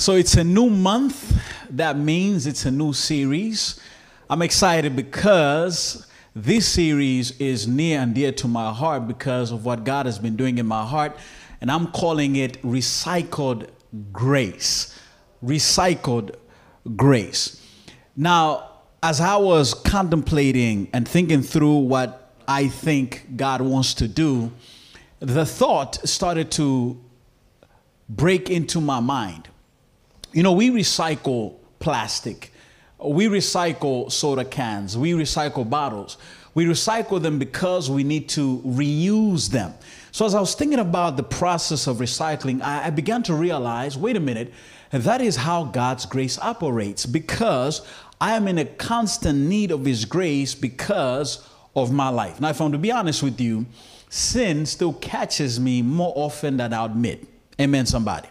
So it's a new month. That means it's a new series. I'm excited because this series is near and dear to my heart because of what God has been doing in my heart. And I'm calling it Recycled Grace. Recycled Grace. Now, as I was contemplating and thinking through what I think God wants to do, the thought started to break into my mind. You know, we recycle plastic, we recycle soda cans, we recycle bottles. We recycle them because we need to reuse them. So, as I was thinking about the process of recycling, I, I began to realize wait a minute, that is how God's grace operates because I am in a constant need of His grace because of my life. Now, if I'm to be honest with you, sin still catches me more often than I admit. Amen, somebody.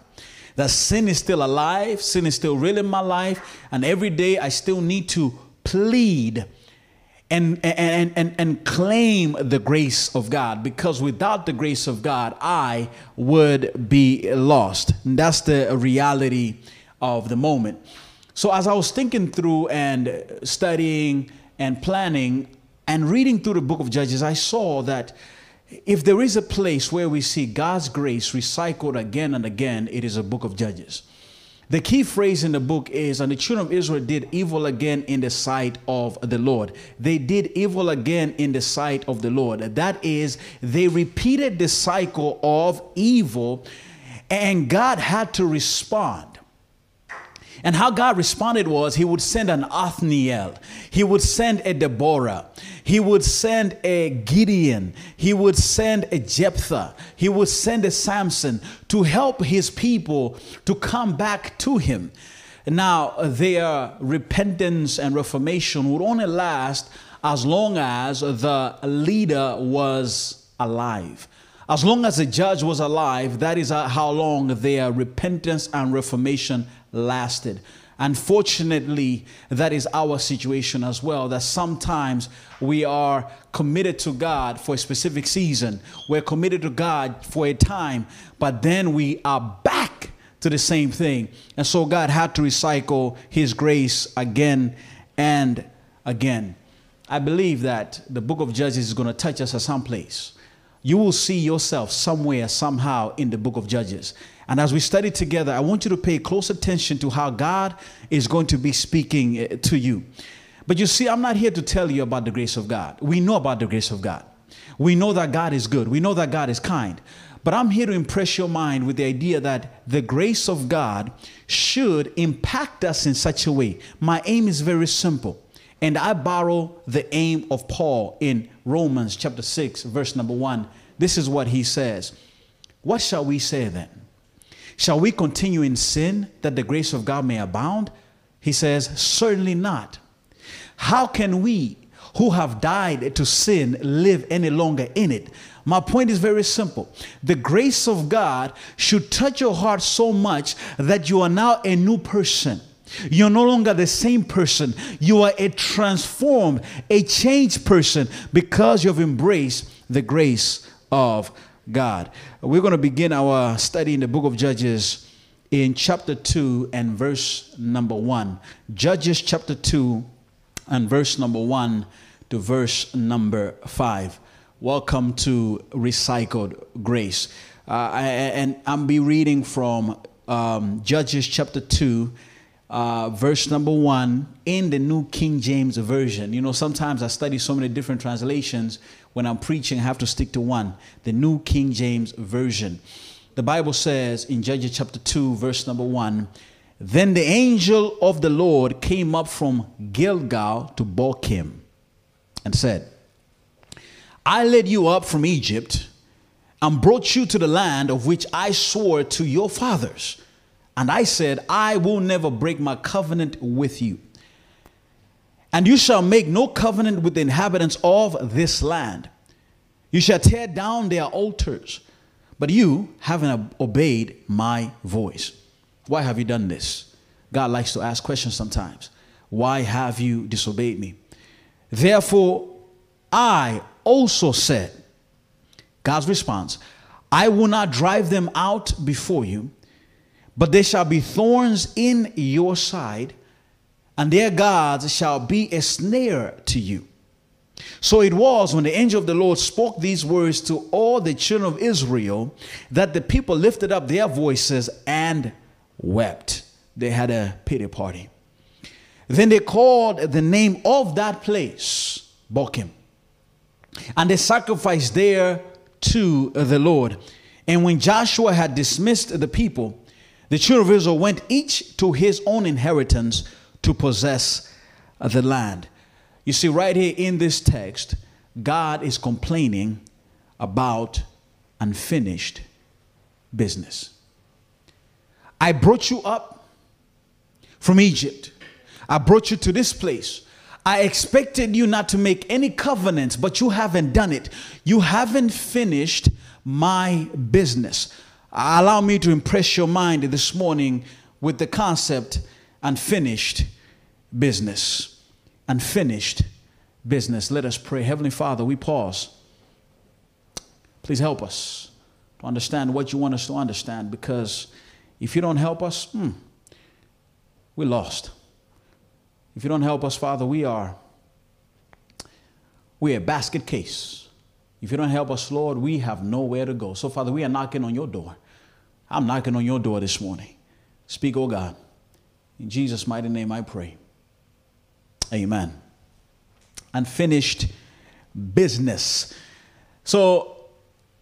That sin is still alive, sin is still real in my life, and every day I still need to plead and, and, and, and claim the grace of God because without the grace of God, I would be lost. And that's the reality of the moment. So, as I was thinking through and studying and planning and reading through the book of Judges, I saw that if there is a place where we see God's grace recycled again and again, it is a book of Judges. The key phrase in the book is, and the children of Israel did evil again in the sight of the Lord. They did evil again in the sight of the Lord. That is, they repeated the cycle of evil, and God had to respond. And how God responded was he would send an Othniel, he would send a Deborah, he would send a Gideon, he would send a Jephthah, he would send a Samson to help his people to come back to him. Now, their repentance and reformation would only last as long as the leader was alive. As long as the judge was alive, that is how long their repentance and reformation lasted. Unfortunately, that is our situation as well. That sometimes we are committed to God for a specific season, we're committed to God for a time, but then we are back to the same thing. And so God had to recycle His grace again and again. I believe that the book of Judges is going to touch us at some place. You will see yourself somewhere, somehow in the book of Judges. And as we study together, I want you to pay close attention to how God is going to be speaking eh, to you. But you see, I'm not here to tell you about the grace of God. We know about the grace of God. We know that God is good. We know that God is kind. But I'm here to impress your mind with the idea that the grace of God should impact us in such a way. My aim is very simple. And I borrow the aim of Paul in Romans chapter 6, verse number 1. This is what he says What shall we say then? Shall we continue in sin that the grace of God may abound? He says, Certainly not. How can we who have died to sin live any longer in it? My point is very simple. The grace of God should touch your heart so much that you are now a new person. You're no longer the same person. You are a transformed, a changed person because you've embraced the grace of God. We're going to begin our study in the book of Judges in chapter 2 and verse number 1. Judges chapter 2 and verse number 1 to verse number 5. Welcome to Recycled Grace. Uh, and I'm be reading from um, Judges chapter 2 uh, verse number one in the New King James Version. You know, sometimes I study so many different translations. When I'm preaching, I have to stick to one the New King James Version. The Bible says in Judges chapter 2, verse number 1 Then the angel of the Lord came up from Gilgal to Bochim and said, I led you up from Egypt and brought you to the land of which I swore to your fathers and I said, I will never break my covenant with you. And you shall make no covenant with the inhabitants of this land. You shall tear down their altars. But you haven't obeyed my voice. Why have you done this? God likes to ask questions sometimes. Why have you disobeyed me? Therefore, I also said, God's response, I will not drive them out before you but there shall be thorns in your side, and their gods shall be a snare to you. So it was when the angel of the Lord spoke these words to all the children of Israel that the people lifted up their voices and wept. They had a pity party. Then they called the name of that place Bochim. And they sacrificed there to the Lord. And when Joshua had dismissed the people, the children of Israel went each to his own inheritance to possess the land. You see, right here in this text, God is complaining about unfinished business. I brought you up from Egypt. I brought you to this place. I expected you not to make any covenants, but you haven't done it. You haven't finished my business. Allow me to impress your mind this morning with the concept unfinished business unfinished business. Let us pray. Heavenly Father, we pause. Please help us to understand what you want us to understand because if you don't help us, hmm, we're lost. If you don't help us, Father, we are we're a basket case. If you don't help us, Lord, we have nowhere to go. So, Father, we are knocking on your door. I'm knocking on your door this morning. Speak, oh God. In Jesus' mighty name I pray. Amen. Unfinished business. So,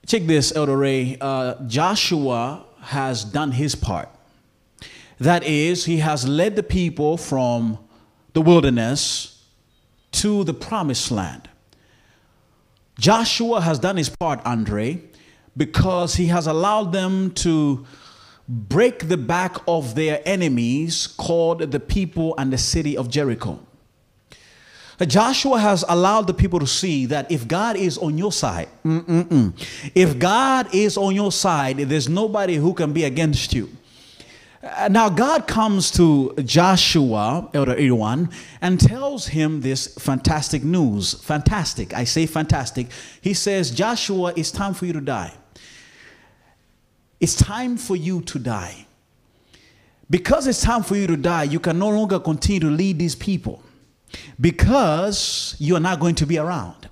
check this, Elder Ray. Uh, Joshua has done his part. That is, he has led the people from the wilderness to the promised land. Joshua has done his part, Andre, because he has allowed them to break the back of their enemies called the people and the city of Jericho. Joshua has allowed the people to see that if God is on your side, mm-mm-mm, if God is on your side, there's nobody who can be against you. Uh, now, God comes to Joshua, Elder Irwan, and tells him this fantastic news. Fantastic. I say fantastic. He says, Joshua, it's time for you to die. It's time for you to die. Because it's time for you to die, you can no longer continue to lead these people because you are not going to be around.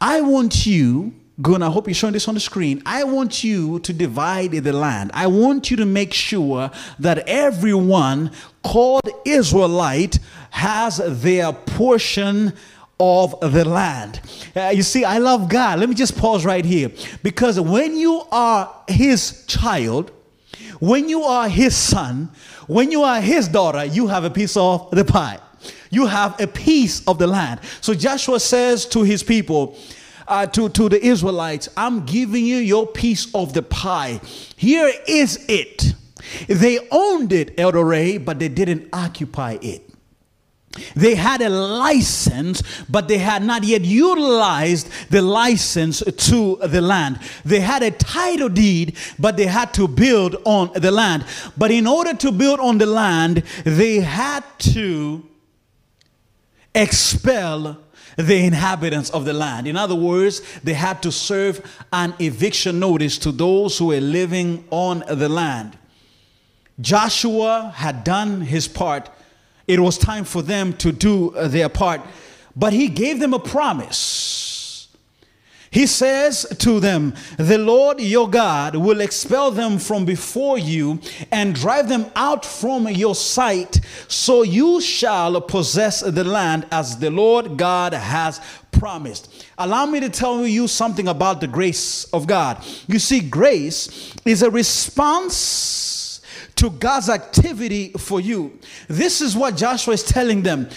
I want you, Gun, I hope you're showing this on the screen. I want you to divide the land. I want you to make sure that everyone called Israelite has their portion of the land. Uh, you see, I love God. Let me just pause right here. Because when you are His child, when you are His son, when you are His daughter, you have a piece of the pie you have a piece of the land. So Joshua says to his people, uh, to, to the Israelites, I'm giving you your piece of the pie. Here is it. They owned it, Elder Ray, but they didn't occupy it. They had a license, but they had not yet utilized the license to the land. They had a title deed, but they had to build on the land. But in order to build on the land, they had to expel the inhabitants of the land. In other words, they had to serve an eviction notice to those who were living on the land. Joshua had done his part. It was time for them to do uh, their part, but he gave them a promise he says to them, The Lord your God will expel them from before you and drive them out from your sight, so you shall possess the land as the Lord God has promised. Allow me to tell you something about the grace of God. You see, grace is a response to God's activity for you. This is what Joshua is telling them.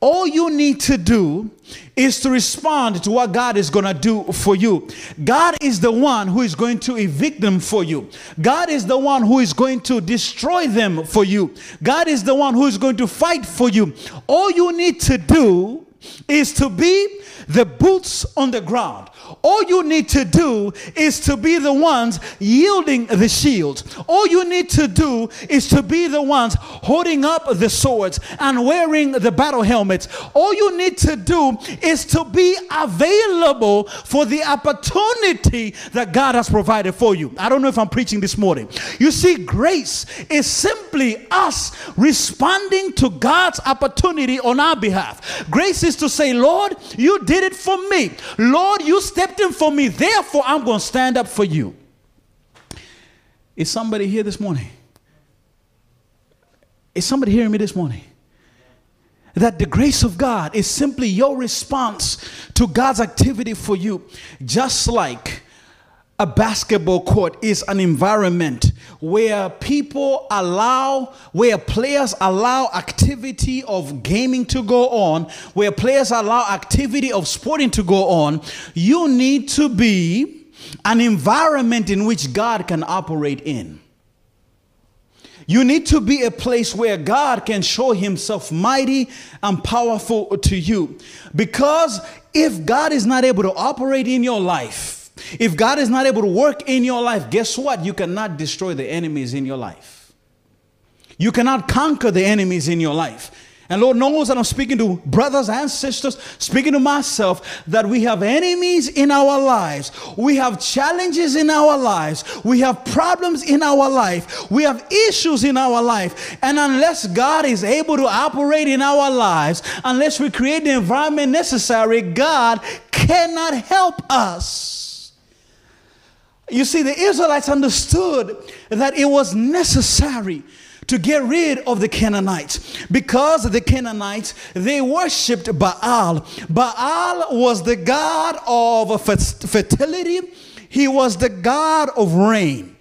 All you need to do is to respond to what God is going to do for you. God is the one who is going to evict them for you. God is the one who is going to destroy them for you. God is the one who is going to fight for you. All you need to do is to be the boots on the ground. All you need to do is to be the ones yielding the shields. All you need to do is to be the ones holding up the swords and wearing the battle helmets. All you need to do is to be available for the opportunity that God has provided for you. I don't know if I'm preaching this morning. You see, grace is simply us responding to God's opportunity on our behalf. Grace is to say, Lord, you did it for me. Lord, you stepped in for me. Therefore, I'm going to stand up for you. Is somebody here this morning? Is somebody hearing me this morning? That the grace of God is simply your response to God's activity for you, just like a basketball court is an environment where people allow, where players allow activity of gaming to go on, where players allow activity of sporting to go on. You need to be an environment in which God can operate in. You need to be a place where God can show himself mighty and powerful to you. Because if God is not able to operate in your life, if God is not able to work in your life, guess what? You cannot destroy the enemies in your life. You cannot conquer the enemies in your life. And Lord knows that I'm speaking to brothers and sisters, speaking to myself, that we have enemies in our lives. We have challenges in our lives. We have problems in our life. We have issues in our life. And unless God is able to operate in our lives, unless we create the environment necessary, God cannot help us. You see, the Israelites understood that it was necessary to get rid of the Canaanites because the Canaanites they worshipped Baal. Baal was the god of fertility. He was the god of rain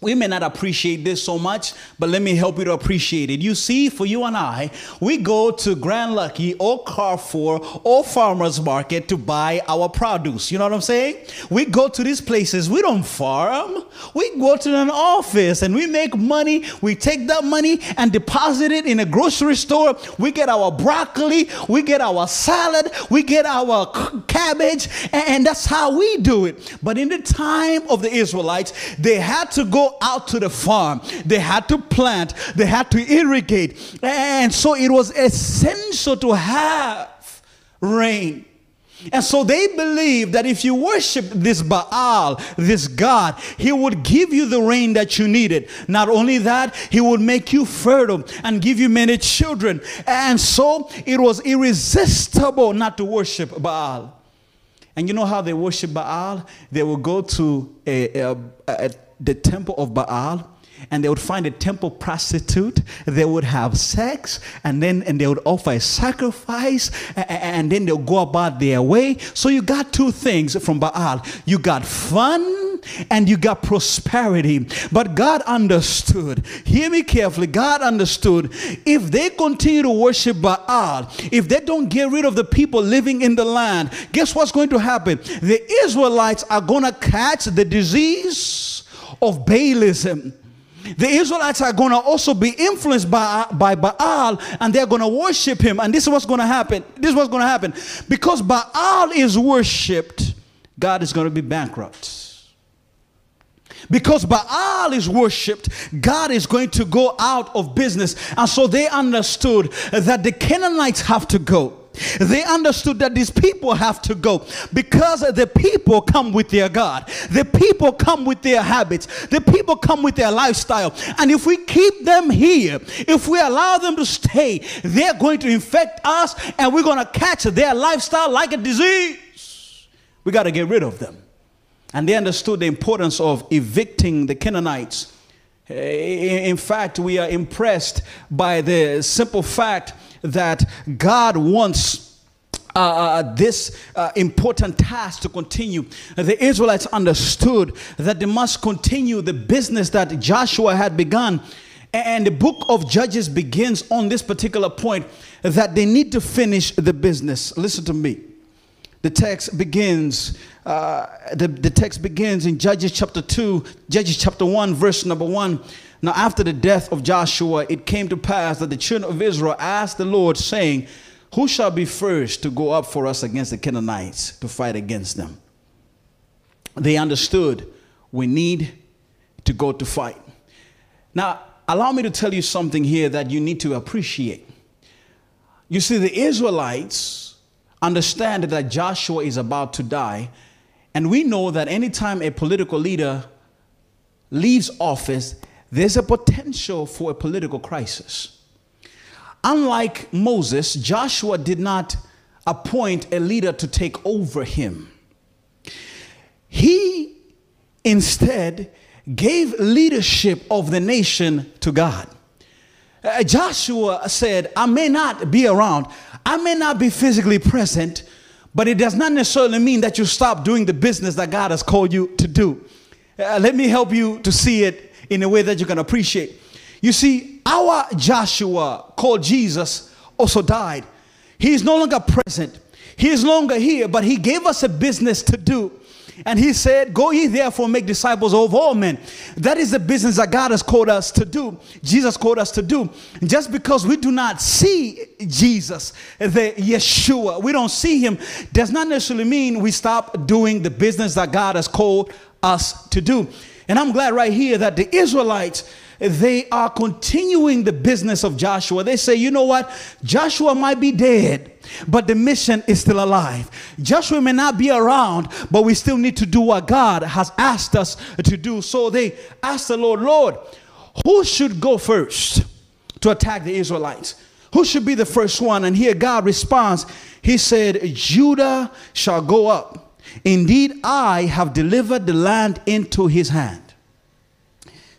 we may not appreciate this so much, but let me help you to appreciate it. You see, for you and I, we go to Grand Lucky or Carrefour or Farmer's Market to buy our produce. You know what I'm saying? We go to these places, we don't farm. We go to an office and we make money. We take that money and deposit it in a grocery store. We get our broccoli, we get our salad, we get our cabbage, and that's how we do it. But in the time of the Israelites, they had to go out to the farm. They had to plant, they had to irrigate. And so it was essential to have rain. And so they believed that if you worship this Baal, this God, he would give you the rain that you needed. Not only that, he would make you fertile and give you many children. And so it was irresistible not to worship Baal. And you know how they worship Baal? They will go to a, a, a the temple of Baal and they would find a temple prostitute they would have sex and then and they would offer a sacrifice and then they'll go about their way. So you got two things from baal. You got fun and you got prosperity. But god understood. Hear me carefully. God understood. If they continue to worship baal if they don't get rid of the people living in the land guess what's going to happen? The israelites are going to catch the disease of Baalism. The Israelites are going to also be influenced by, by Baal and they're going to worship him. And this is what's going to happen. This is what's going to happen. Because Baal is worshiped, God is going to be bankrupt. Because Baal is worshiped, God is going to go out of business. And so they understood that the Canaanites have to go. They understood that these people have to go because the people come with their God. The people come with their habits. The people come with their lifestyle. And if we keep them here, if we allow them to stay, they're going to infect us and we're going to catch their lifestyle like a disease. We got to get rid of them. And they understood the importance of evicting the Canaanites. Eh, in fact, we are impressed by the simple fact that God wants uh, uh, this uh, important task to continue. The Israelites understood that they must continue the business that Joshua had begun. And the book of Judges begins on this particular point that they need to finish the business. Listen to me. The text begins, uh, the, the text begins in Judges chapter 2, Judges chapter 1, verse number 1. Now, after the death of Joshua, it came to pass that the children of Israel asked the Lord, saying, Who shall be first to go up for us against the Canaanites to fight against them? They understood we need to go to fight. Now, allow me to tell you something here that you need to appreciate. You see, the Israelites understand that Joshua is about to die, and we know that anytime a political leader leaves office, there's a potential for a political crisis. Unlike Moses, Joshua did not appoint a leader to take over him. He instead gave leadership of the nation to God. Uh, Joshua said, I may not be around, I may not be physically present, but it does not necessarily mean that you stop doing the business that God has called you to do. Uh, let me help you to see it in a way that you can appreciate. You see, our Joshua called Jesus also died. He is no longer present. He is no longer here, but he gave us a business to do. And he said, Go ye therefore make disciples of all men. That is the business that God has called us to do. Jesus called us to do. Just because we do not see Jesus, the Yeshua, we don't see him, does not necessarily mean we stop doing the business that God has called us to do. And I'm glad right here that the Israelites they are continuing the business of Joshua. They say, you know what? Joshua might be dead, but the mission is still alive. Joshua may not be around, but we still need to do what God has asked us to do. So they asked the Lord, Lord, who should go first to attack the Israelites? Who should be the first one? And here God responds, He said, Judah shall go up. Indeed, I have delivered the land into his hand.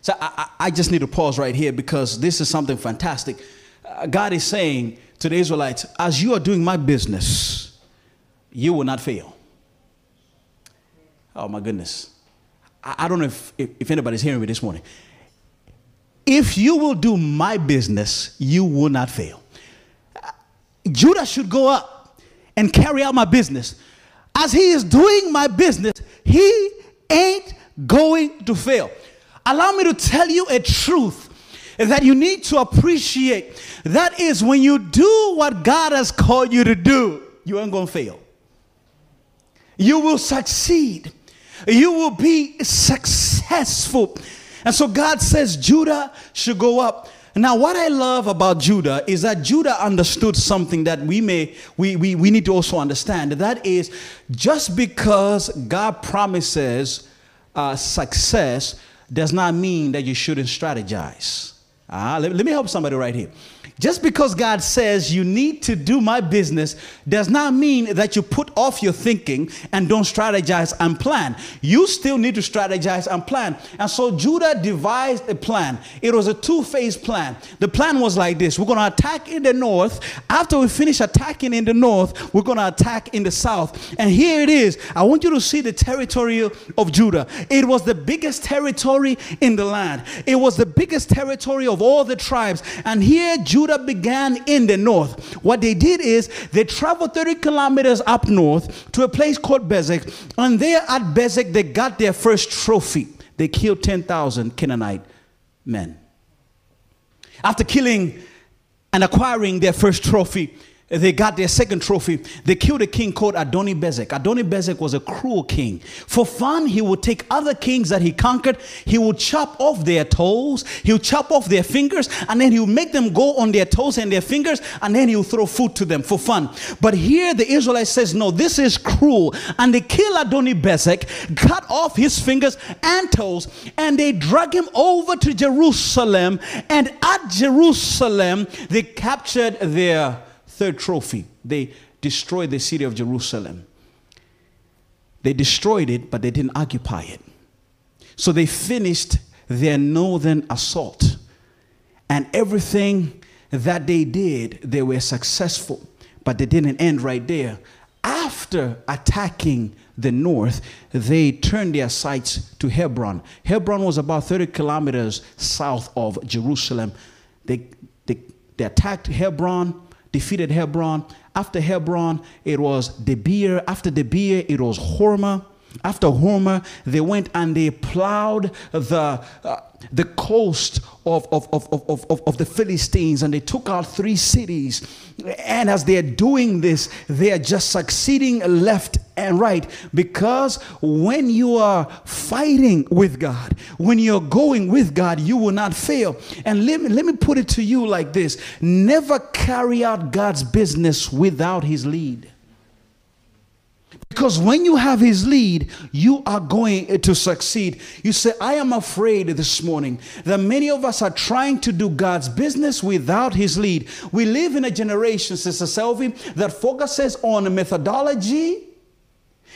So I, I, just need to pause right here because this is something fantastic. Uh, God is saying to the Israelites, as you are doing my business, you will not fail. Oh my goodness. I, I don't know if, if, if anybody's hearing me this morning. If you will do my business, you will not fail. Uh, Judah should go up and carry out my business. As he is doing my business, he ain't going to fail. Allow me to tell you a truth that you need to appreciate. That is when you do what God has called you to do, you ain't going to fail. You will succeed. You will be successful. And so God says Judah should go up. Now, what I love about Judah is that Judah understood something that we may we, we, we need to also understand. That is just because God promises uh, success does not mean that you shouldn't strategize. Uh, let, let me help somebody right here. Just because God says you need to do my business does not mean that you put off your thinking and don't strategize and plan. You still need to strategize and plan. And so Judah devised a plan. It was a two phase plan. The plan was like this we're going to attack in the north. After we finish attacking in the north, we're going to attack in the south. And here it is. I want you to see the territory of Judah. It was the biggest territory in the land, it was the biggest territory of all the tribes. And here Judah Judah began in the north. What they did is they traveled 30 kilometers up north to a place called Bezek, and there at Bezek they got their first trophy. They killed 10,000 Canaanite men. After killing and acquiring their first trophy, they got their second trophy. They killed a king called Adoni Bezek. Adoni Bezek was a cruel king. For fun, he would take other kings that he conquered, he would chop off their toes, he would chop off their fingers, and then he would make them go on their toes and their fingers, and then he would throw food to them for fun. But here the Israelites says, no, this is cruel. And they kill Adoni Bezek, cut off his fingers and toes, and they drag him over to Jerusalem. And at Jerusalem, they captured their third trophy. They destroyed the city of Jerusalem. They destroyed it, but they didn't occupy it. So they finished their northern assault. And everything that they did, they were successful. But they didn't end right there. After attacking the north, they turned their sights to Hebron. Hebron was about 30 kilometers south of Jerusalem. They, they, they attacked Hebron defeated Hebron. After Hebron, it was Debir. After Debir, it was Hormah. After Hormah, they went and they plowed the, uh, the coast of, of, of, of, of, of the Philistines and they took out three cities. And as they're doing this, they are just succeeding left and right because when you are fighting with God, when you're going with God, you will not fail. And let me, let me put it to you like this never carry out God's business without His lead. Because when you have his lead, you are going to succeed. You say, I am afraid this morning that many of us are trying to do God's business without his lead. We live in a generation, Sister Selvi, that focuses on methodology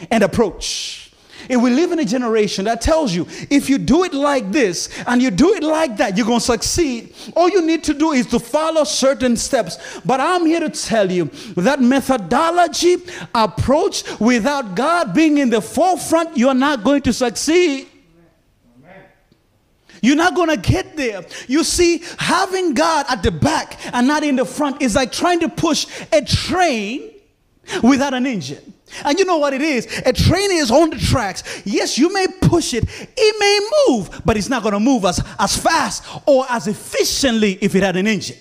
and approach. And we live in a generation that tells you if you do it like this and you do it like that, you're going to succeed. All you need to do is to follow certain steps. But I'm here to tell you that methodology, approach, without God being in the forefront, you're not going to succeed. You're not going to get there. You see, having God at the back and not in the front is like trying to push a train without an engine. And you know what it is? A train is on the tracks. Yes, you may push it, it may move, but it's not going to move as, as fast or as efficiently if it had an engine.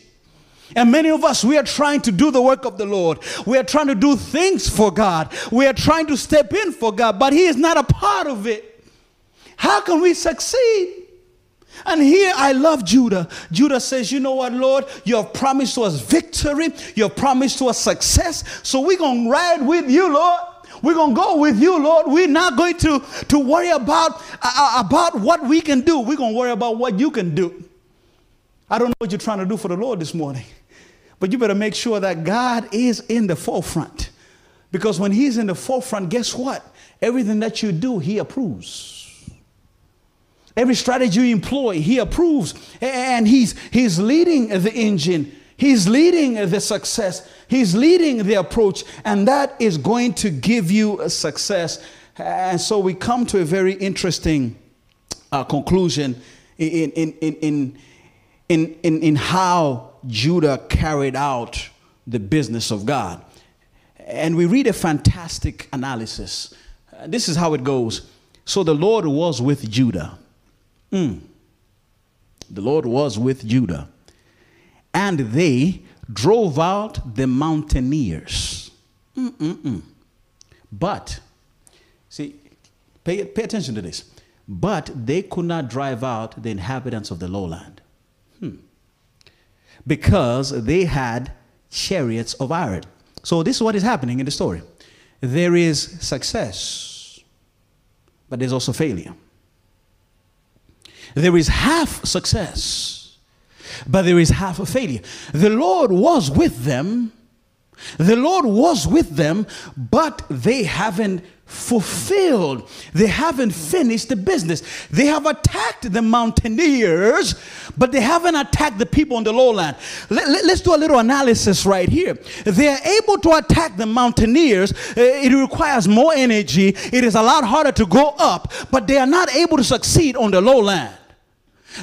And many of us, we are trying to do the work of the Lord. We are trying to do things for God. We are trying to step in for God, but He is not a part of it. How can we succeed? And here I love Judah. Judah says, You know what, Lord? You have promised us victory, you have promised us success. So we're going to ride with you, Lord. We're going to go with you, Lord. We're not going to, to worry about, uh, uh, about what we can do. We're going to worry about what you can do. I don't know what you're trying to do for the Lord this morning, but you better make sure that God is in the forefront. Because when He's in the forefront, guess what? Everything that you do, He approves. Every strategy you employ, he approves. And he's, he's leading the engine. He's leading the success. He's leading the approach. And that is going to give you success. And so we come to a very interesting uh, conclusion in, in, in, in, in, in, in how Judah carried out the business of God. And we read a fantastic analysis. Uh, this is how it goes. So the Lord was with Judah Mm. The Lord was with Judah. And they drove out the mountaineers. Mm-mm-mm. But, see, pay, pay attention to this. But they could not drive out the inhabitants of the lowland. Hmm. Because they had chariots of iron. So, this is what is happening in the story there is success, but there's also failure. There is half success, but there is half a failure. The Lord was with them. The Lord was with them, but they haven't fulfilled. They haven't finished the business. They have attacked the mountaineers, but they haven't attacked the people on the lowland. Let, us let, do a little analysis right here. They are able to attack the mountaineers. Uh, it requires more energy. It is a lot harder to go up, but they are not able to succeed on the lowland.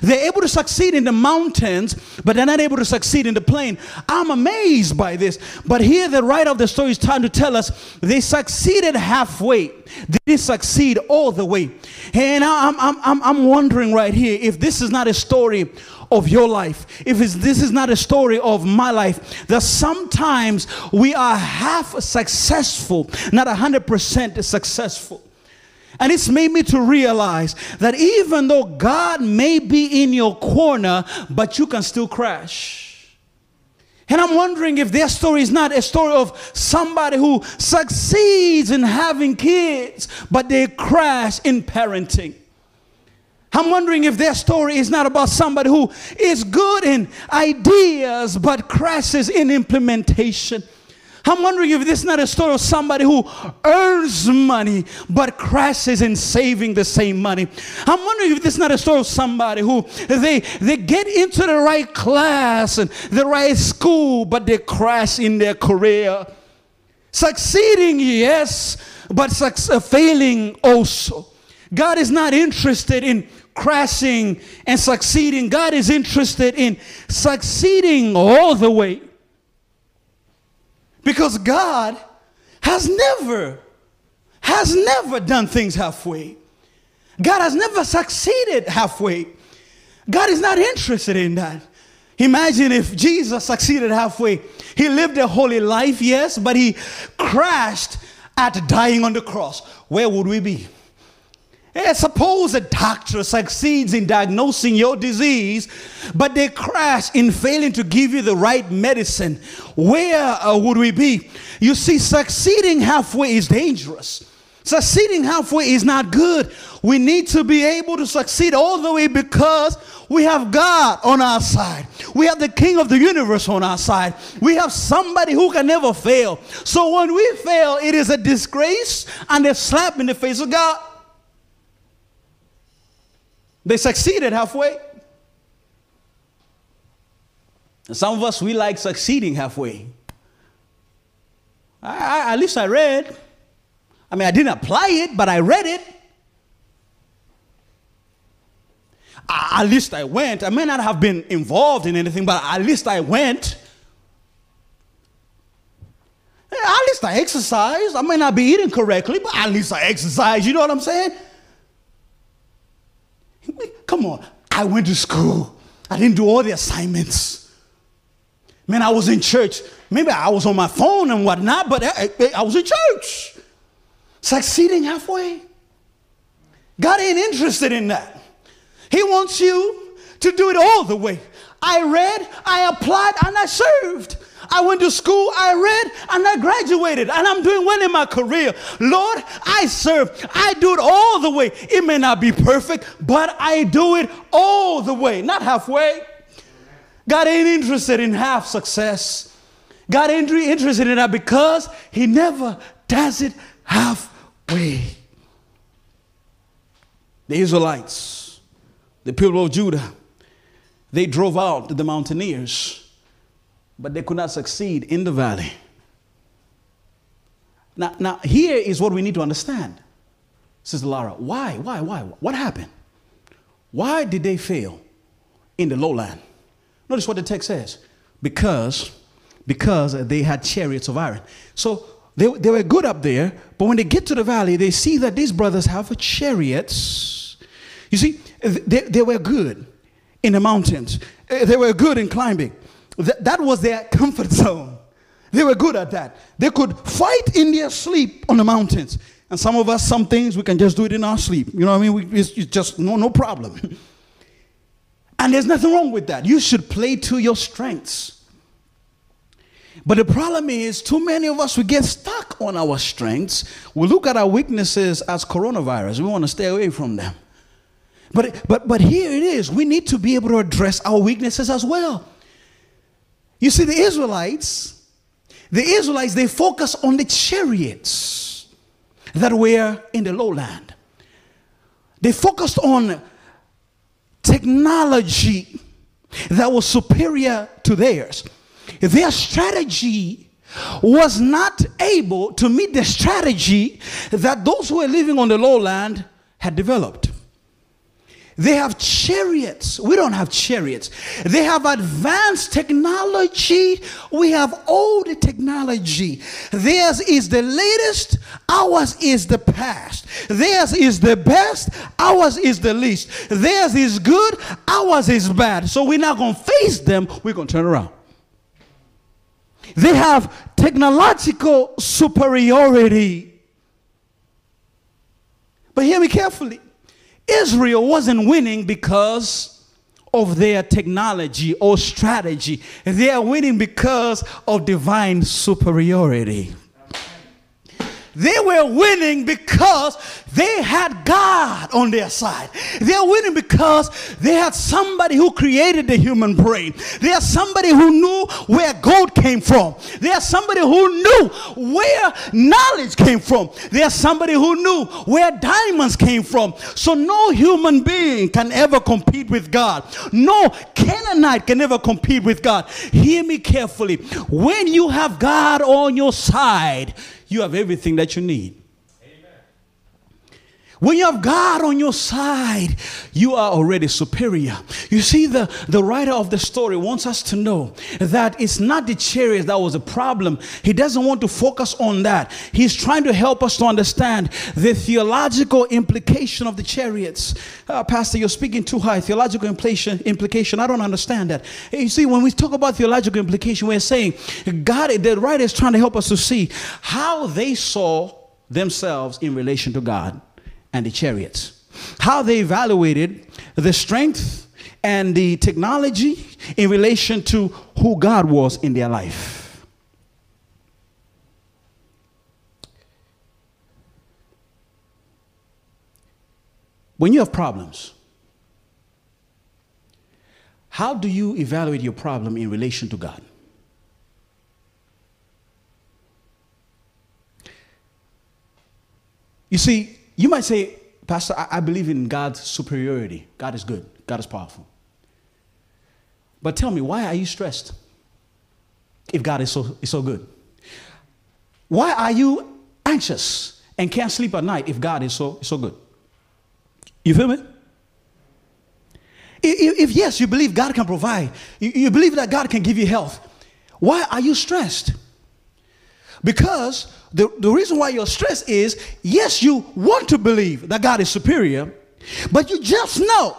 They're able to succeed in the mountains, but they're not able to succeed in the plain. I'm amazed by this. But here, the writer of the story is trying to tell us they succeeded halfway. They didn't succeed all the way. And I'm, I'm, I'm, I'm wondering right here if this is not a story of your life, if this is not a story of my life, that sometimes we are half successful, not 100% successful. And it's made me to realize that even though God may be in your corner, but you can still crash. And I'm wondering if their story is not a story of somebody who succeeds in having kids, but they crash in parenting. I'm wondering if their story is not about somebody who is good in ideas, but crashes in implementation. I'm wondering if this is not a story of somebody who earns money but crashes in saving the same money. I'm wondering if this is not a story of somebody who they they get into the right class and the right school but they crash in their career. Succeeding, yes, but uh, failing also. God is not interested in crashing and succeeding. God is interested in succeeding all the way. Because God has never has never done things halfway. God has never succeeded halfway. God is not interested in that. Imagine if Jesus succeeded halfway. He lived a holy life, yes, but he crashed at dying on the cross. Where would we be? Yeah, suppose a doctor succeeds in diagnosing your disease, but they crash in failing to give you the right medicine. Where uh, would we be? You see, succeeding halfway is dangerous. Succeeding halfway is not good. We need to be able to succeed all the way because we have God on our side. We have the King of the universe on our side. We have somebody who can never fail. So when we fail, it is a disgrace and a slap in the face of God. They succeeded halfway. And some of us, we like succeeding halfway. I, I, at least I read. I mean, I didn't apply it, but I read it. at least I went. I may not have been involved in anything, but at least I went. At least I exercised. I may not be eating correctly, but at least I exercised. You know what I'm saying? Come on. I went to school. I didn't do all the assignments. Man, I was in church. Maybe I was on my phone and whatnot, but I, I was in church. Succeeding halfway. God ain't interested in that. He wants you to do it all the way. I read, I applied, and I served. I went to school, I read, and I graduated, and I'm doing well in my career. Lord, I serve. I do it all the way. It may not be perfect, but I do it all the way, not halfway. God ain't interested in half success. God ain't interested in that because He never does it halfway. The Israelites, the people of Judah, they drove out the mountaineers but they could not succeed in the valley. Now, now here is what we need to understand, says Lara. Why? Why? Why? What happened? Why did they fail in the lowland? Notice what the text says. Because, because they had chariots of iron. So they, they were good up there, but when they get to the valley, they see that these brothers have chariots. You see, they, they were good in the mountains. They were good in climbing. Th- that was their comfort zone. They were good at that. They could fight in their sleep on the mountains. And some of us, some things we can just do it in our sleep. You know what I mean? We, it's, it's just no, no problem. and there's nothing wrong with that. You should play to your strengths. But the problem is, too many of us, we get stuck on our strengths. We look at our weaknesses as coronavirus. We want to stay away from them. But, but, but here it is. We need to be able to address our weaknesses as well. You see, the Israelites, the Israelites, they focus on the chariots that were in the lowland. They focused on technology that was superior to theirs. Their strategy was not able to meet the strategy that those who were living on the lowland had developed. They have chariots. We don't have chariots. They have advanced technology. We have old technology. Theirs is the latest. Ours is the past. Theirs is the best. Ours is the least. Theirs is good. Ours is bad. So we're not going to face them. We're going to turn around. They have technological superiority. But hear me carefully. Israel wasn't winning because of their technology or strategy. They are winning because of divine superiority. They were winning because they had God on their side. They're winning because they had somebody who created the human brain. They are somebody who knew where gold came from. They are somebody who knew where knowledge came from. They are somebody who knew where diamonds came from. So no human being can ever compete with God. No Canaanite can ever compete with God. Hear me carefully. When you have God on your side, you have everything that you need. When you have God on your side, you are already superior. You see, the, the writer of the story wants us to know that it's not the chariots that was a problem. He doesn't want to focus on that. He's trying to help us to understand the theological implication of the chariots. Uh, Pastor, you're speaking too high. Theological implication, implication, I don't understand that. You see, when we talk about theological implication, we're saying God, the writer is trying to help us to see how they saw themselves in relation to God and the chariots. How they evaluated the strength and the technology in relation to who God was in their life. When you have problems, how do you evaluate your problem in relation to God? You see, you might say, Pastor, I, I believe in God's superiority. God is good, God is powerful. But tell me, why are you stressed if God is so, is so good? Why are you anxious and can't sleep at night if God is so, so good? You feel me? If, if, yes, you believe God can provide, you, you believe that God can give you health, why are you stressed? Because the, the reason why you're stressed is yes, you want to believe that God is superior, but you just know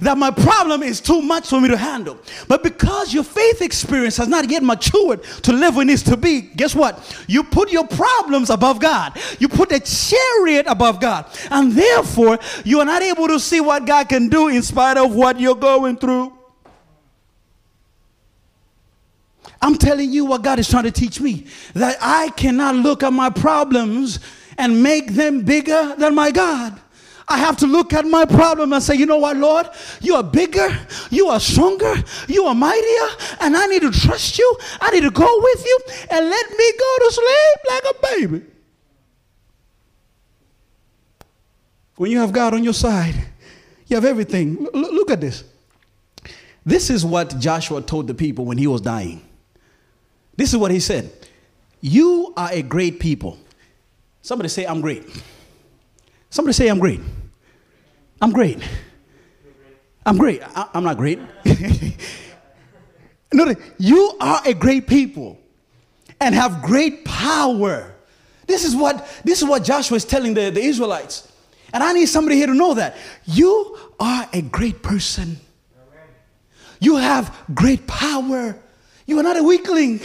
that my problem is too much for me to handle. But because your faith experience has not yet matured to live where it needs to be, guess what? You put your problems above God. You put the chariot above God. And therefore, you are not able to see what God can do in spite of what you're going through. I'm telling you what God is trying to teach me that I cannot look at my problems and make them bigger than my God. I have to look at my problem and say, you know what, Lord? You are bigger, you are stronger, you are mightier, and I need to trust you. I need to go with you and let me go to sleep like a baby. When you have God on your side, you have everything. L- look at this. This is what Joshua told the people when he was dying. This is what he said You are a great people. Somebody say, I'm great. Somebody say, I'm great. I'm great. I'm great. I, am not great. no, you are a great people and have great power. This is what this is what Joshua is telling the, the Israelites. And I need somebody here to know that. You are a great person. You have great power. You are not a weakling.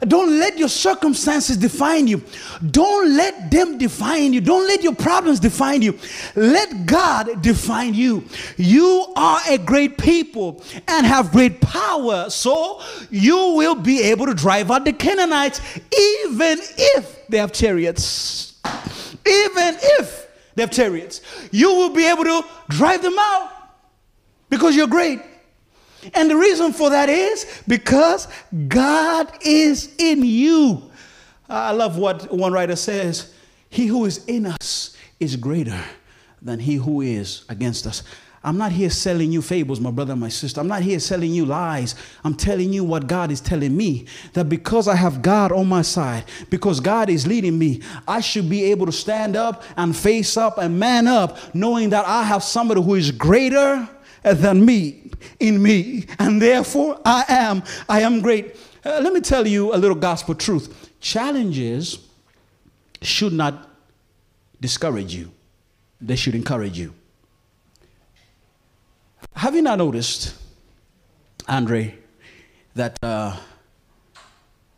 Don't let your circumstances define you. Don't let them define you. Don't let your problems define you. Let God define you. You are a great people and have great power. So you will be able to drive out the Canaanites even if they have chariots. Even if they have chariots. You will be able to drive them out because you're great. And the reason for that is because God is in you. I love what one writer says He who is in us is greater than he who is against us. I'm not here selling you fables, my brother and my sister. I'm not here selling you lies. I'm telling you what God is telling me that because I have God on my side, because God is leading me, I should be able to stand up and face up and man up, knowing that I have somebody who is greater than me in me, and therefore I am. I am great. Uh, let me tell you a little gospel truth. Challenges should not discourage you, they should encourage you. Have you not noticed, Andre, that uh,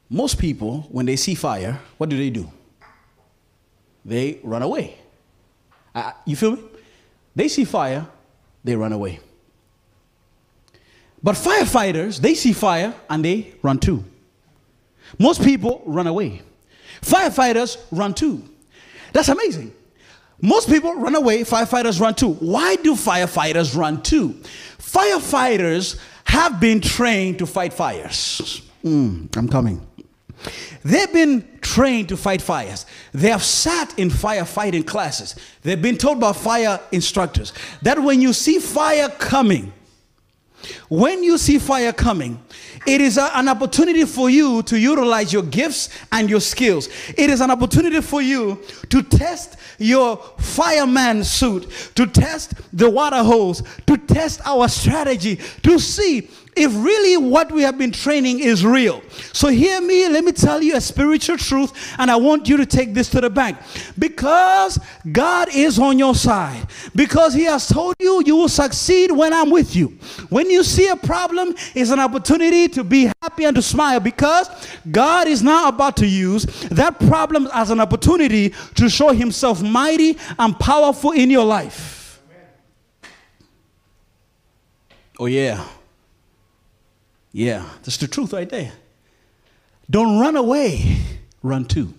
most people, when they see fire, what do they do? They run away. Uh, you feel me? They see fire, they run away. But firefighters, they see fire and they run to. Most people run away. Firefighters run to. That's amazing. Most people run away, firefighters run to. Why do firefighters run to? Firefighters have been trained to fight fires. Mm, I'm coming. They've been trained to fight fires. They have sat in firefighting classes. They've been told by fire instructors that when you see fire coming, when you see fire coming, It is a- an opportunity for you to utilize your gifts and your skills. It is an opportunity for you to test your fireman suit, to test the water hose, to test our strategy, to see if really what we have been training is real. So, hear me, let me tell you a spiritual truth, and I want you to take this to the bank. Because God is on your side, because He has told you you will succeed when I'm with you. When you see a problem, it's an opportunity to be happy and to smile because God is now about to use that problem as an opportunity to show Himself mighty and powerful in your life. Oh, yeah. Yeah, that's the truth right there. Don't run away, run to.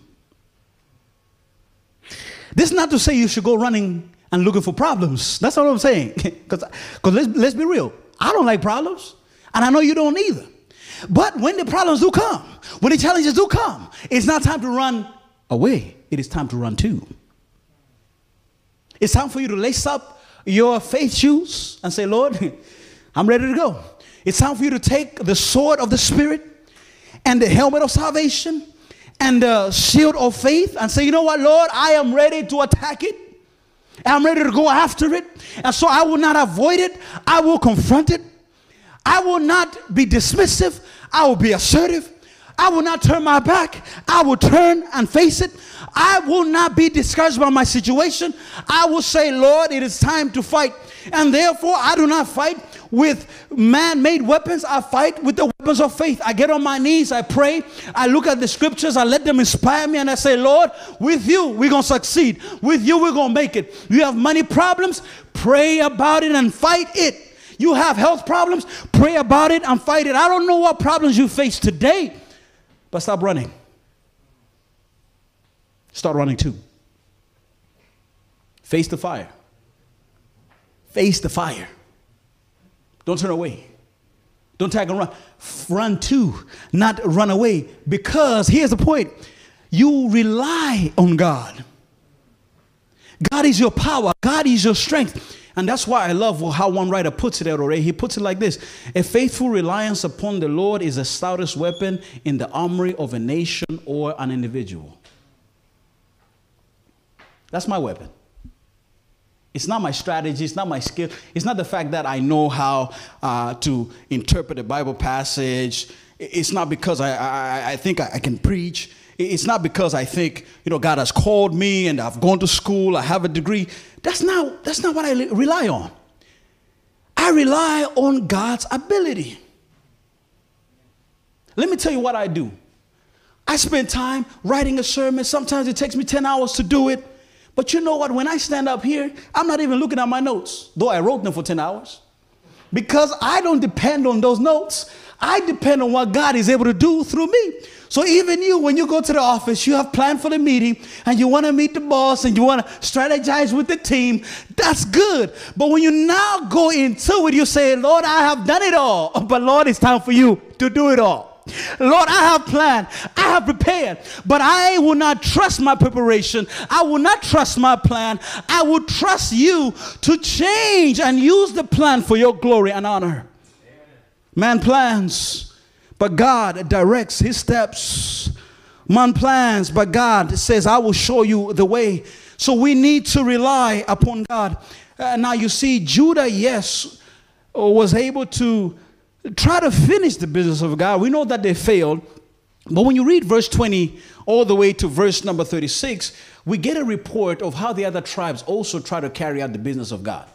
This is not to say you should go running and looking for problems. That's all I'm saying. Because let's, let's be real. I don't like problems, and I know you don't either. But when the problems do come, when the challenges do come, it's not time to run away. It is time to run to. It's time for you to lace up your faith shoes and say, Lord, I'm ready to go. It's time for you to take the sword of the Spirit and the helmet of salvation and the shield of faith and say, you know what, Lord, I am ready to attack it. I'm ready to go after it. And so I will not avoid it, I will confront it. I will not be dismissive, I will be assertive. I will not turn my back. I will turn and face it. I will not be discouraged by my situation. I will say, Lord, it is time to fight. And therefore, I do not fight with man made weapons. I fight with the weapons of faith. I get on my knees, I pray, I look at the scriptures, I let them inspire me, and I say, Lord, with you, we're going to succeed. With you, we're going to make it. You have money problems, pray about it and fight it. You have health problems, pray about it and fight it. I don't know what problems you face today, but stop running. Start running to. Face the fire. Face the fire. Don't turn away. Don't tag and run. Run to, not run away. Because here's the point you rely on God. God is your power, God is your strength. And that's why I love how one writer puts it out already. He puts it like this A faithful reliance upon the Lord is the stoutest weapon in the armory of a nation or an individual. That's my weapon. It's not my strategy, it's not my skill, it's not the fact that I know how uh, to interpret a Bible passage. It's not because I, I, I think I, I can preach. It's not because I think, you know, God has called me and I've gone to school, I have a degree. That's not, that's not what I rely on. I rely on God's ability. Let me tell you what I do. I spend time writing a sermon. Sometimes it takes me 10 hours to do it. But you know what? When I stand up here, I'm not even looking at my notes, though I wrote them for 10 hours. Because I don't depend on those notes. I depend on what God is able to do through me. So even you, when you go to the office, you have planned for the meeting and you want to meet the boss and you want to strategize with the team, that's good. But when you now go into it, you say, Lord, I have done it all. But Lord, it's time for you to do it all. Lord, I have planned, I have prepared, but I will not trust my preparation. I will not trust my plan. I will trust you to change and use the plan for your glory and honor. Man plans, but God directs his steps. Man plans, but God says, I will show you the way. So we need to rely upon God. Uh, now you see, Judah, yes, was able to try to finish the business of God. We know that they failed. But when you read verse 20 all the way to verse number 36, we get a report of how the other tribes also try to carry out the business of God.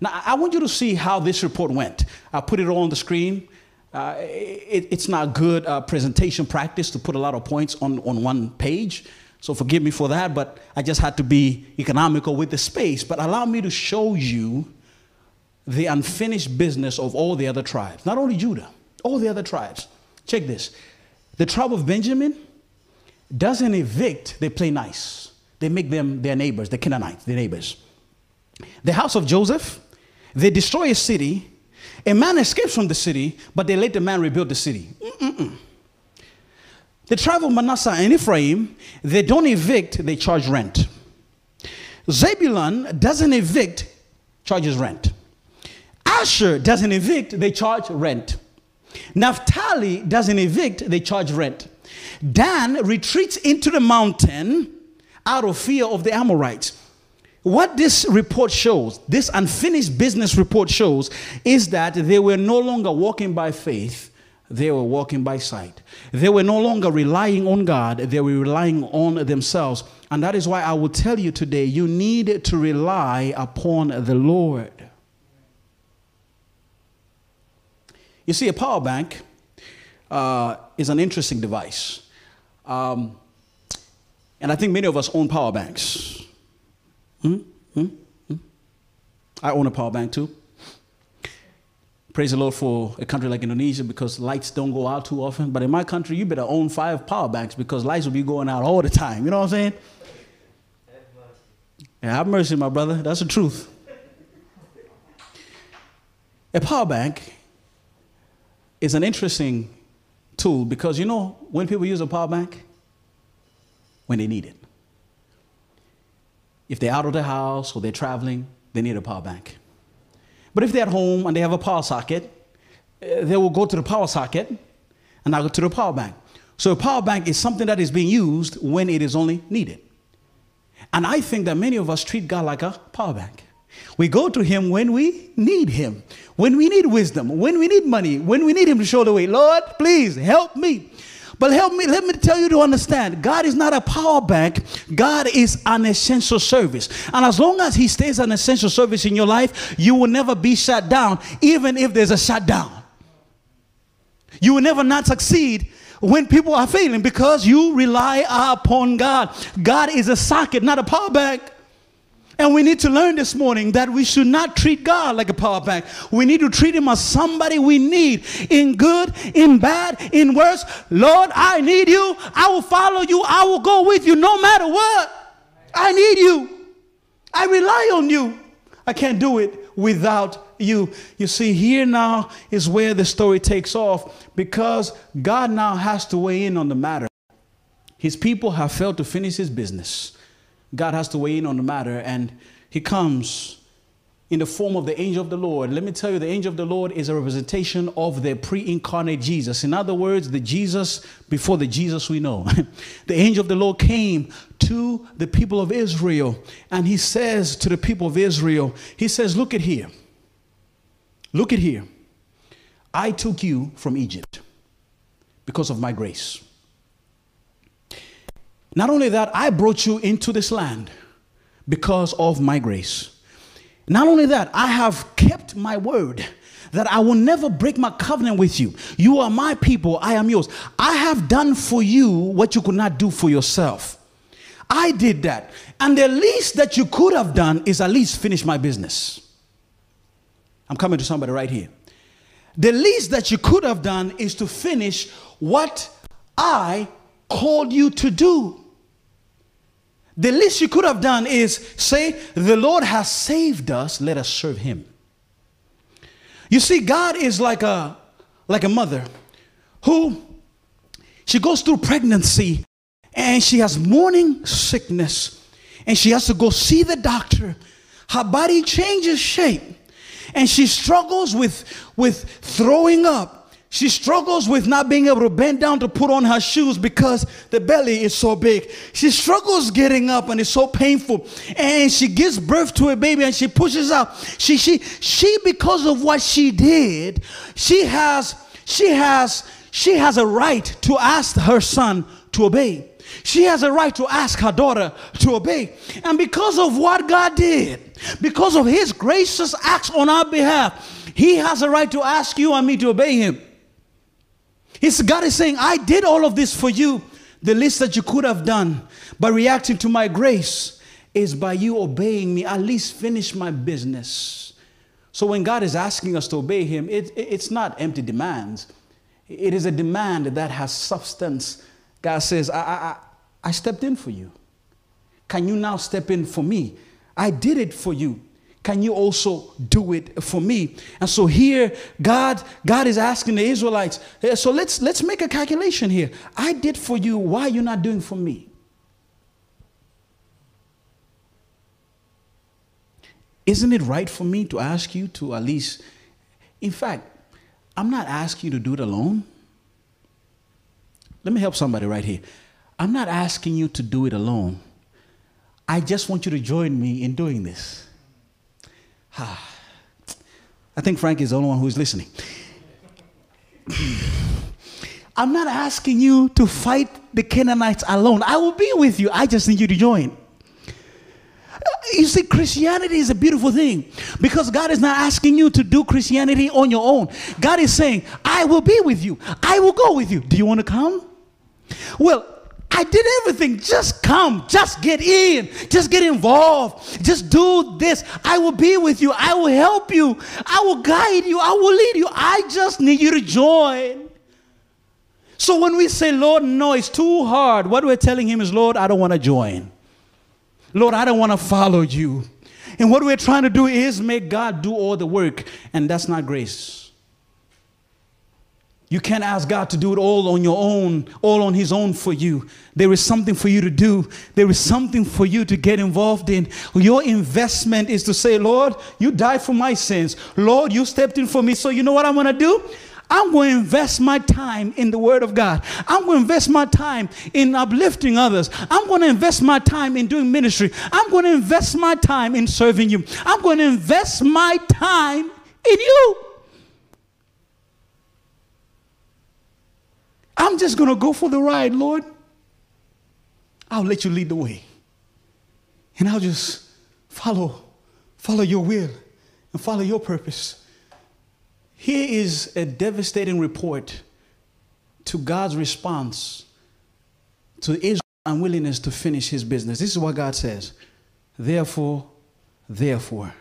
Now, I want you to see how this report went. I put it all on the screen. Uh, it, it's not good uh, presentation practice to put a lot of points on, on one page. So forgive me for that, but I just had to be economical with the space. But allow me to show you the unfinished business of all the other tribes, not only Judah, all the other tribes. Check this. The tribe of Benjamin doesn't evict, they play nice. They make them their neighbors, the Canaanites, their neighbors. The house of Joseph, they destroy a city. A man escapes from the city, but they let the man rebuild the city. Mm-mm-mm. The tribe of Manasseh and Ephraim, they don't evict, they charge rent. Zebulun doesn't evict, charges rent. Asher doesn't evict, they charge rent. Naphtali doesn't evict, they charge rent. Dan retreats into the mountain out of fear of the Amorites. What this report shows, this unfinished business report shows, is that they were no longer walking by faith, they were walking by sight. They were no longer relying on God, they were relying on themselves. And that is why I will tell you today you need to rely upon the Lord. You see, a power bank uh, is an interesting device. Um, and I think many of us own power banks. Hmm? Hmm? Hmm? I own a power bank too. Praise the Lord for a country like Indonesia because lights don't go out too often. But in my country, you better own five power banks because lights will be going out all the time. You know what I'm saying? Yeah, have mercy, my brother. That's the truth. A power bank is an interesting tool because you know when people use a power bank? When they need it. If they're out of the house or they're traveling, they need a power bank. But if they're at home and they have a power socket, eh, they will go to the power socket and not go to the power bank. So a power bank is something that is being used when it is only needed. And I think that many of us treat God like a power bank. We go to Him when we need Him, when we need wisdom, when we need money, when we need Him to show the way. Lord, please help me. But help me, let me tell you to understand God is not a power bank, God is an essential service. And as long as He stays an essential service in your life, you will never be shut down, even if there's a shutdown. You will never not succeed when people are failing because you rely upon God. God is a socket, not a power bank. And we need to learn this morning that we should not treat God like a power bank. We need to treat Him as somebody we need in good, in bad, in worse. Lord, I need you. I will follow you. I will go with you no matter what. I need you. I rely on you. I can't do it without you. You see, here now is where the story takes off because God now has to weigh in on the matter. His people have failed to finish his business. God has to weigh in on the matter, and he comes in the form of the angel of the Lord. Let me tell you, the angel of the Lord is a representation of the pre incarnate Jesus. In other words, the Jesus before the Jesus we know. the angel of the Lord came to the people of Israel, and he says to the people of Israel, He says, Look at here. Look at here. I took you from Egypt because of my grace. Not only that, I brought you into this land because of my grace. Not only that, I have kept my word that I will never break my covenant with you. You are my people, I am yours. I have done for you what you could not do for yourself. I did that. And the least that you could have done is at least finish my business. I'm coming to somebody right here. The least that you could have done is to finish what I called you to do. The least you could have done is say, The Lord has saved us, let us serve him. You see, God is like a like a mother who she goes through pregnancy and she has morning sickness and she has to go see the doctor. Her body changes shape and she struggles with with throwing up she struggles with not being able to bend down to put on her shoes because the belly is so big. She struggles getting up and it's so painful. And she gives birth to a baby and she pushes out. She she she because of what she did, she has she has she has a right to ask her son to obey. She has a right to ask her daughter to obey. And because of what God did, because of his gracious acts on our behalf, he has a right to ask you and me to obey him. He's, God is saying, I did all of this for you. The least that you could have done by reacting to my grace is by you obeying me. At least finish my business. So when God is asking us to obey Him, it, it, it's not empty demands. It is a demand that has substance. God says, I, I, I stepped in for you. Can you now step in for me? I did it for you can you also do it for me and so here god god is asking the israelites so let's let's make a calculation here i did for you why are you not doing for me isn't it right for me to ask you to at least in fact I'm not asking you to do it alone. Let me help somebody right here. I'm not asking you to do it alone. I just want you to join me in doing this. I think Frank is the only one who's listening. I'm not asking you to fight the Canaanites alone. I will be with you. I just need you to join. You see, Christianity is a beautiful thing because God is not asking you to do Christianity on your own. God is saying, I will be with you, I will go with you. Do you want to come? Well, I did everything. Just come. Just get in. Just get involved. Just do this. I will be with you. I will help you. I will guide you. I will lead you. I just need you to join. So when we say, Lord, no, it's too hard, what we're telling him is, Lord, I don't want to join. Lord, I don't want to follow you. And what we're trying to do is make God do all the work, and that's not grace. You can't ask God to do it all on your own, all on His own for you. There is something for you to do, there is something for you to get involved in. Your investment is to say, Lord, you died for my sins. Lord, you stepped in for me. So, you know what I'm going to do? I'm going to invest my time in the Word of God. I'm going to invest my time in uplifting others. I'm going to invest my time in doing ministry. I'm going to invest my time in serving you. I'm going to invest my time in you. I'm just going to go for the ride, Lord. I'll let you lead the way. And I'll just follow, follow your will and follow your purpose. Here is a devastating report to God's response to Israel's unwillingness to finish his business. This is what God says. Therefore, therefore.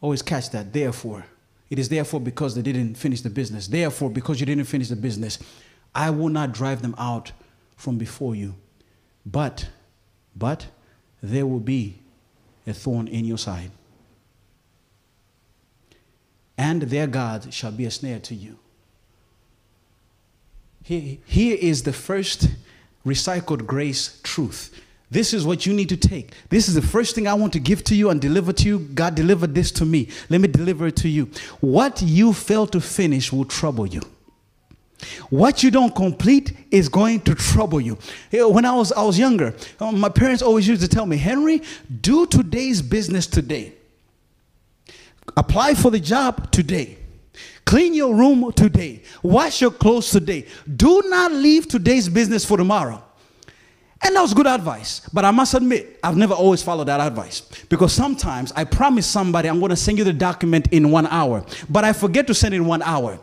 Always catch that. Therefore. It is therefore because they didn't finish the business. Therefore, because you didn't finish the business, I will not drive them out from before you. But, but there will be a thorn in your side. And their God shall be a snare to you. Here, here is the first recycled grace truth. This is what you need to take. This is the first thing I want to give to you and deliver to you. God delivered this to me. Let me deliver it to you. What you fail to finish will trouble you. What you don't complete is going to trouble you. When I was, I was younger, uh, my parents always used to tell me, Henry, do today's business today. Apply for the job today. Clean your room today. Wash your clothes today. Do not leave today's business for tomorrow. And that was good advice. But I must admit, I've never always followed that advice. Because sometimes I promise somebody I'm going to send you the document in one hour, but I forget to send it in one hour.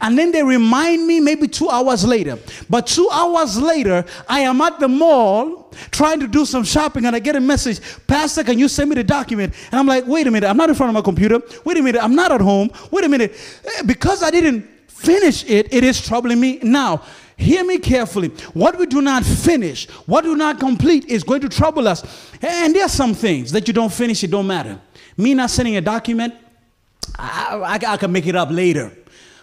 And then they remind me maybe two hours later. But two hours later, I am at the mall trying to do some shopping and I get a message, Pastor, can you send me the document? And I'm like, wait a minute, I'm not in front of my computer. Wait a minute, I'm not at home. Wait a minute. Eh, because I didn't finish it, it is troubling me now. Hear me carefully. What we do not finish, what we do not complete is going to trouble us. And there are some things that you don't finish, it don't matter. Me not sending a document, I, I, I can make it up later.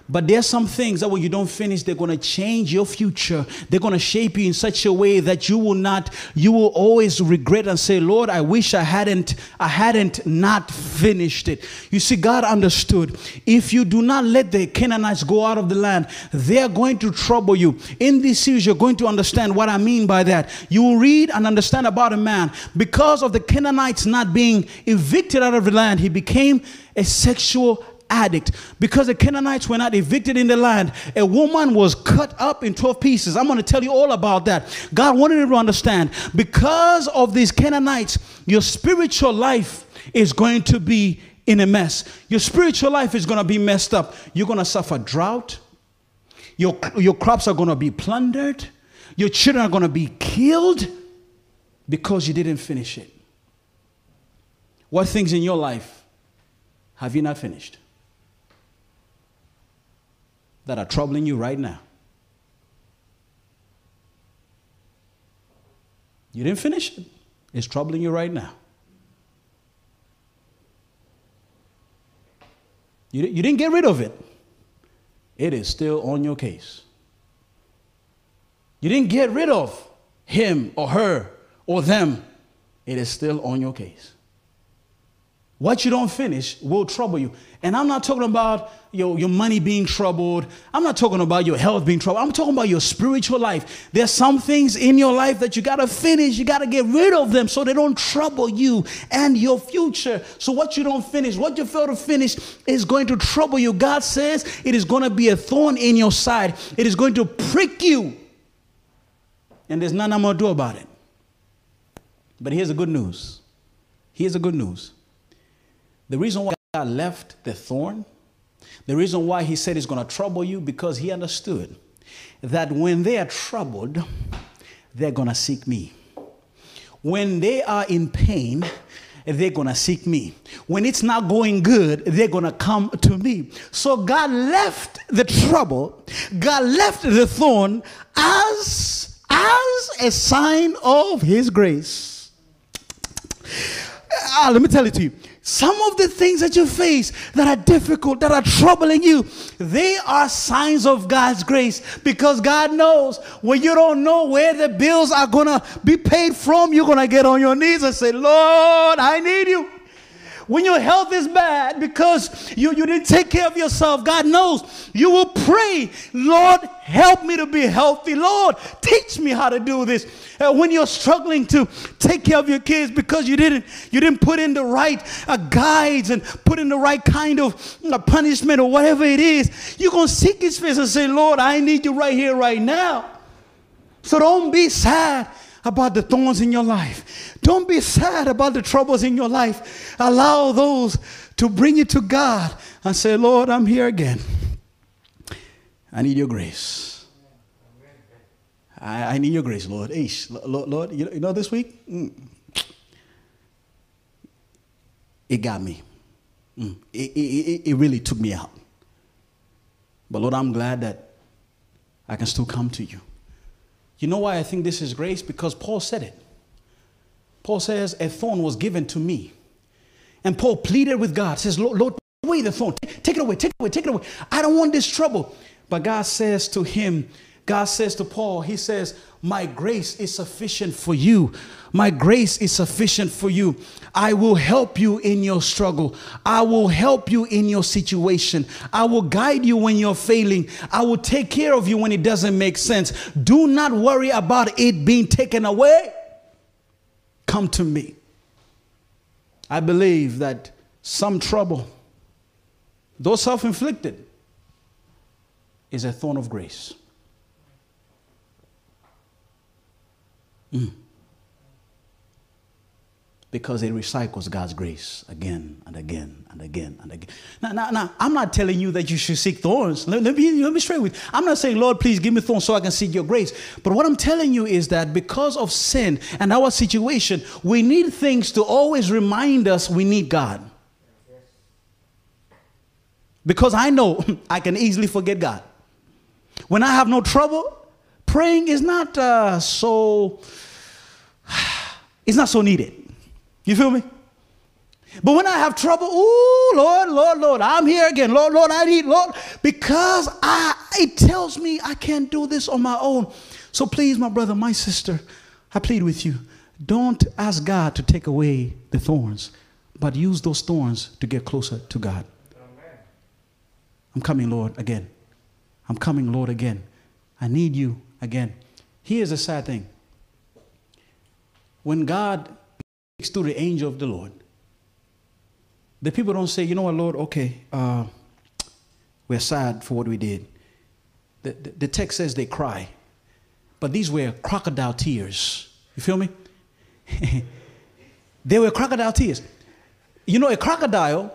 But there's some things that when you don't finish, they're going to change your future. They're going to shape you in such a way that you will not, you will always regret and say, Lord, I wish I hadn't, I hadn't not finished it. You see, God understood. If you do not let the Canaanites go out of the land, they're going to trouble you. In this series, you're going to understand what I mean by that. You will read and understand about a man. Because of the Canaanites not being evicted out of the land, he became a sexual addict. Because the Canaanites were not evicted in the land, a woman was cut up in 12 pieces. I'm going to tell you all about that. God wanted you to understand because of these Canaanites, your spiritual life is going to be in a mess. Your spiritual life is going to be messed up. You're going to suffer drought. Your, your crops are going to be plundered. Your children are going to be killed because you didn't finish it. What things in your life have you not finished? That are troubling you right now. You didn't finish it, it's troubling you right now. You, you didn't get rid of it, it is still on your case. You didn't get rid of him or her or them, it is still on your case. What you don't finish will trouble you. And I'm not talking about your, your money being troubled. I'm not talking about your health being troubled. I'm talking about your spiritual life. There's some things in your life that you got to finish. You got to get rid of them so they don't trouble you and your future. So, what you don't finish, what you fail to finish, is going to trouble you. God says it is going to be a thorn in your side, it is going to prick you. And there's nothing I'm going to do about it. But here's the good news. Here's the good news. The reason why God left the thorn, the reason why He said he's going to trouble you, because He understood that when they are troubled, they're going to seek me. When they are in pain, they're going to seek me. When it's not going good, they're going to come to me. So God left the trouble, God left the thorn as as a sign of his grace. Ah, let me tell it to you. Some of the things that you face that are difficult, that are troubling you, they are signs of God's grace because God knows when you don't know where the bills are going to be paid from, you're going to get on your knees and say, Lord, I need you. When your health is bad because you, you didn't take care of yourself, God knows you will pray, Lord, help me to be healthy. Lord, teach me how to do this. Uh, when you're struggling to take care of your kids because you didn't you didn't put in the right uh, guides and put in the right kind of uh, punishment or whatever it is, you're going to seek his face and say, Lord, I need you right here, right now. So don't be sad about the thorns in your life. Don't be sad about the troubles in your life. Allow those to bring you to God and say, Lord, I'm here again. I need your grace. I, I need your grace, Lord. Ish, Lord, Lord you, know this week? Mm. It got me. Mm. It, it, it really took me out. But Lord, I'm glad that I can still come to you. You know why I think this is grace? Because Paul said it. Paul says, A thorn was given to me. And Paul pleaded with God, says, Lord, Lord take away the thorn. Take, take it away, take it away, take it away. I don't want this trouble. But God says to him, God says to Paul, He says, My grace is sufficient for you. My grace is sufficient for you. I will help you in your struggle. I will help you in your situation. I will guide you when you're failing. I will take care of you when it doesn't make sense. Do not worry about it being taken away. Come to me. I believe that some trouble, though self inflicted, is a thorn of grace. Mm. Because it recycles God's grace again and again and again and again. Now, now, now I'm not telling you that you should seek thorns. Let, let, me, let me straight with you. I'm not saying, Lord, please give me thorns so I can seek your grace. But what I'm telling you is that because of sin and our situation, we need things to always remind us we need God. Because I know I can easily forget God. When I have no trouble, praying is not uh, so it's not so needed you feel me? But when i have trouble oh lord lord lord i'm here again. Lord lord i need lord because i it tells me i can't do this on my own. So please my brother my sister i plead with you. Don't ask god to take away the thorns but use those thorns to get closer to god. I'm coming lord again. I'm coming lord again. I need you again. Here's a sad thing. When God speaks to the angel of the Lord, the people don't say, you know what, Lord, okay, uh, we're sad for what we did. The, the, the text says they cry, but these were crocodile tears. You feel me? they were crocodile tears. You know, a crocodile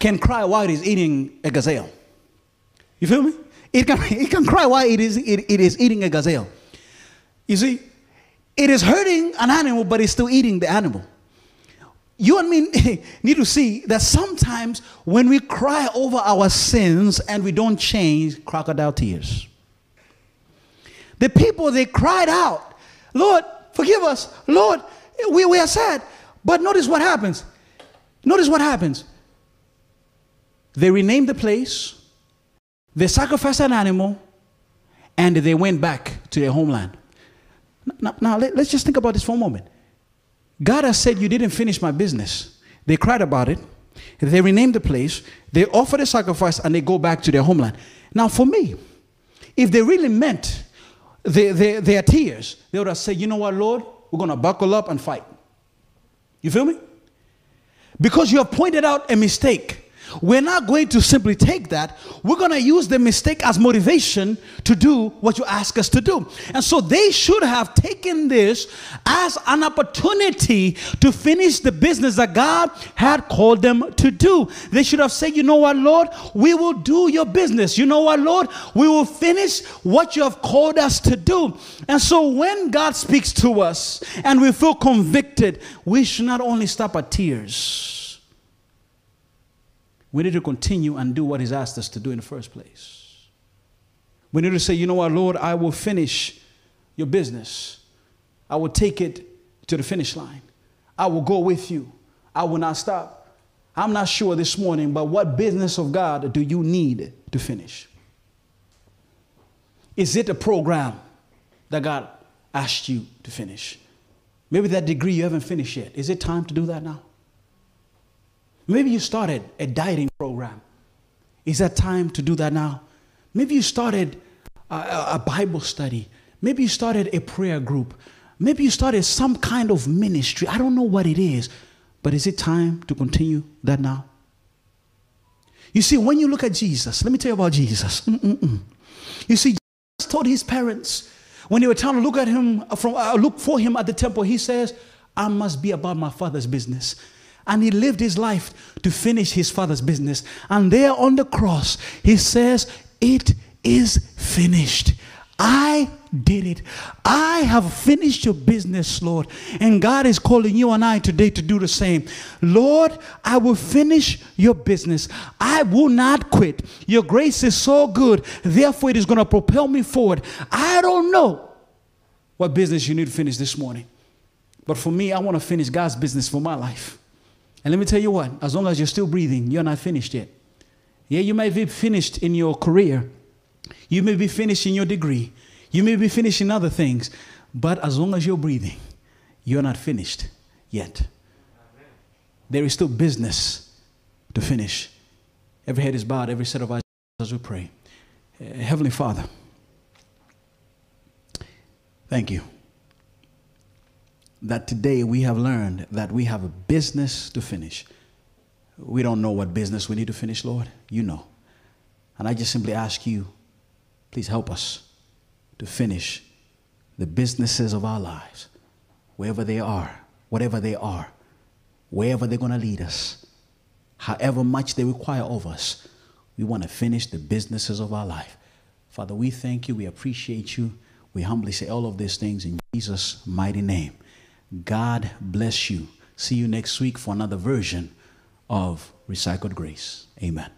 can cry while it is eating a gazelle. You feel me? It can, it can cry while it is, it, it is eating a gazelle. You see, it is hurting an animal, but it's still eating the animal. You and me need to see that sometimes when we cry over our sins and we don't change, crocodile tears. The people, they cried out, Lord, forgive us. Lord, we, we are sad. But notice what happens. Notice what happens. They renamed the place they sacrificed an animal and they went back to their homeland. Now, now let, us just think about this for a moment. God has said, You didn't finish my business. They cried about it. They renamed the place. They offered a sacrifice and they go back to their homeland. Now, for me, if they really meant their, their, their tears, they would have said, You know what, Lord? We're going to buckle up and fight. You feel me? Because you have pointed out a mistake. We're not going to simply take that. We're going to use the mistake as motivation to do what you ask us to do. And so they should have taken this as an opportunity to finish the business that God had called them to do. They should have said, You know what, Lord? We will do your business. You know what, Lord? We will finish what you have called us to do. And so when God speaks to us and we feel convicted, we should not only stop at tears we need to continue and do what He's asked us to do in the first place. We need to say, you know what, Lord, I will finish your business. I will take it to the finish line. I will go with you. I will not stop. I'm not sure this morning, but what business of God do you need to finish? Is it a program that God asked you to finish? Maybe that degree you haven't finished yet. Is it time to do that now? Maybe you started a dieting program. Is that time to do that now? Maybe you started a, a, Bible study. Maybe you started a prayer group. Maybe you started some kind of ministry. I don't know what it is, but is it time to continue that now? You see, when you look at Jesus, let me tell you about Jesus. Mm-mm-mm. You see, Jesus told his parents when they were trying to look at him uh, from uh, look for him at the temple, he says, "I must be about my father's business." And he lived his life to finish his father's business. And there on the cross, he says, It is finished. I did it. I have finished your business, Lord. And God is calling you and I today to do the same. Lord, I will finish your business. I will not quit. Your grace is so good. Therefore, it is going to propel me forward. I don't know what business you need to finish this morning. But for me, I want to finish God's business for my life. And let me tell you what, as long as you're still breathing, you're not finished yet. Yeah, you may be finished in your career. You may be finished in your degree. You may be finished in other things. But as long as you're breathing, you're not finished yet. There is still business to finish. Every head is bowed, every set of eyes as we pray. Uh, Heavenly Father, thank you that today we have learned that we have a business to finish. We don't know what business we need to finish, Lord. You know. And I just simply ask you, please help us to finish the businesses of our lives, wherever they are, whatever they are, wherever they're going to lead us, however much they require of us. We want to finish the businesses of our life. Father, we thank you. We appreciate you. We humbly say all of these things in Jesus' mighty name. God bless you. See you next week for another version of Recycled Grace. Amen.